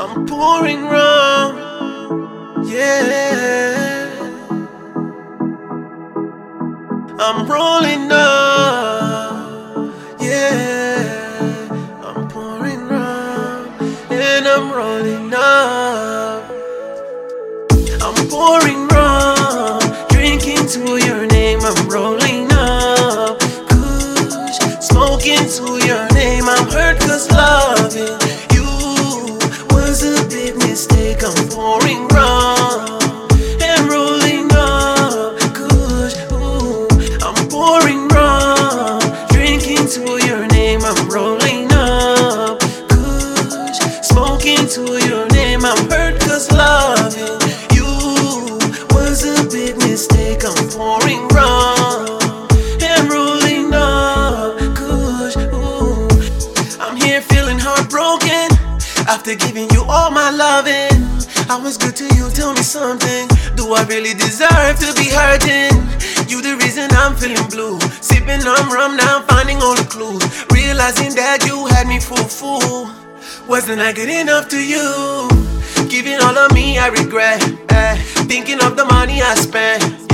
I'm pouring rum. Yeah. I'm rolling up. Yeah. I'm pouring rum. And I'm rolling up. Pouring rum and rolling up. Kush. Ooh. I'm here feeling heartbroken after giving you all my loving. I was good to you, tell me something. Do I really deserve to be hurting? You the reason I'm feeling blue. Sipping on rum now, I'm finding all the clues. Realizing that you had me fool fool. Wasn't I good enough to you? Giving all of me, I regret. eh. Thinking of the money I spent.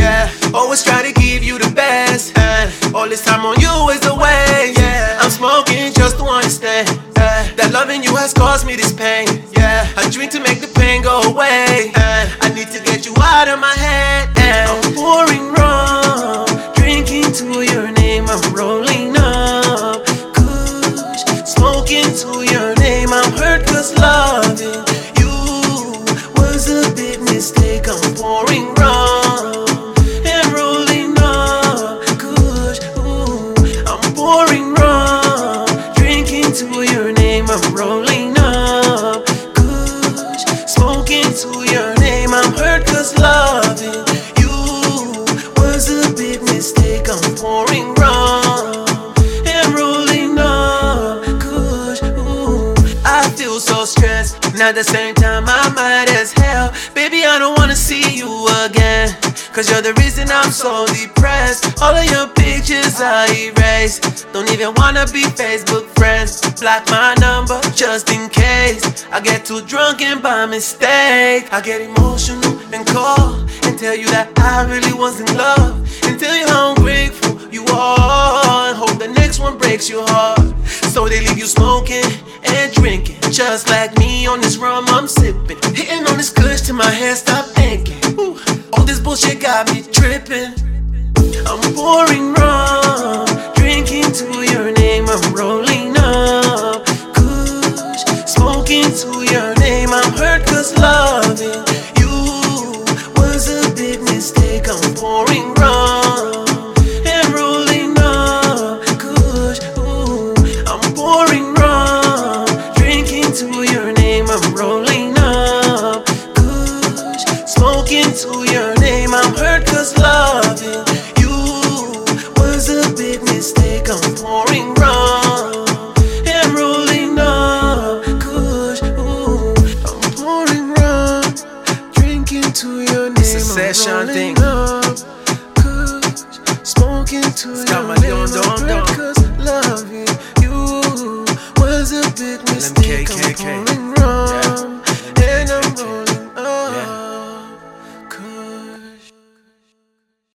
Always try to give you the best. eh. All this time on you is a waste. Yeah, I'm smoking just to understand. eh. That loving you has caused me this pain. Yeah, I drink to make the pain go away. eh. I need to get you out of my head. eh. I'm pouring rum, drinking to your name. I'm rolling up. Kush, smoking to your name. I'm hurt cause loving you was a big mistake. I'm pouring rum at the same time, I'm mad as hell. Baby, I don't wanna see you again. Cause you're the reason I'm so depressed. All of your pictures I erase. Don't even wanna be Facebook friends. Block my number just in case. I get too drunk and by mistake. I get emotional and call and tell you that I really was in love. And tell you how ungrateful you are. And hope the next one breaks your heart. So they leave you smoking and drinking. Just like me on this rum I'm sipping. Hitting on this kush till my head stop thinking. Ooh, all this bullshit got me tripping. It's a I'm session thing. up. Smoking to It's got my don, don, don.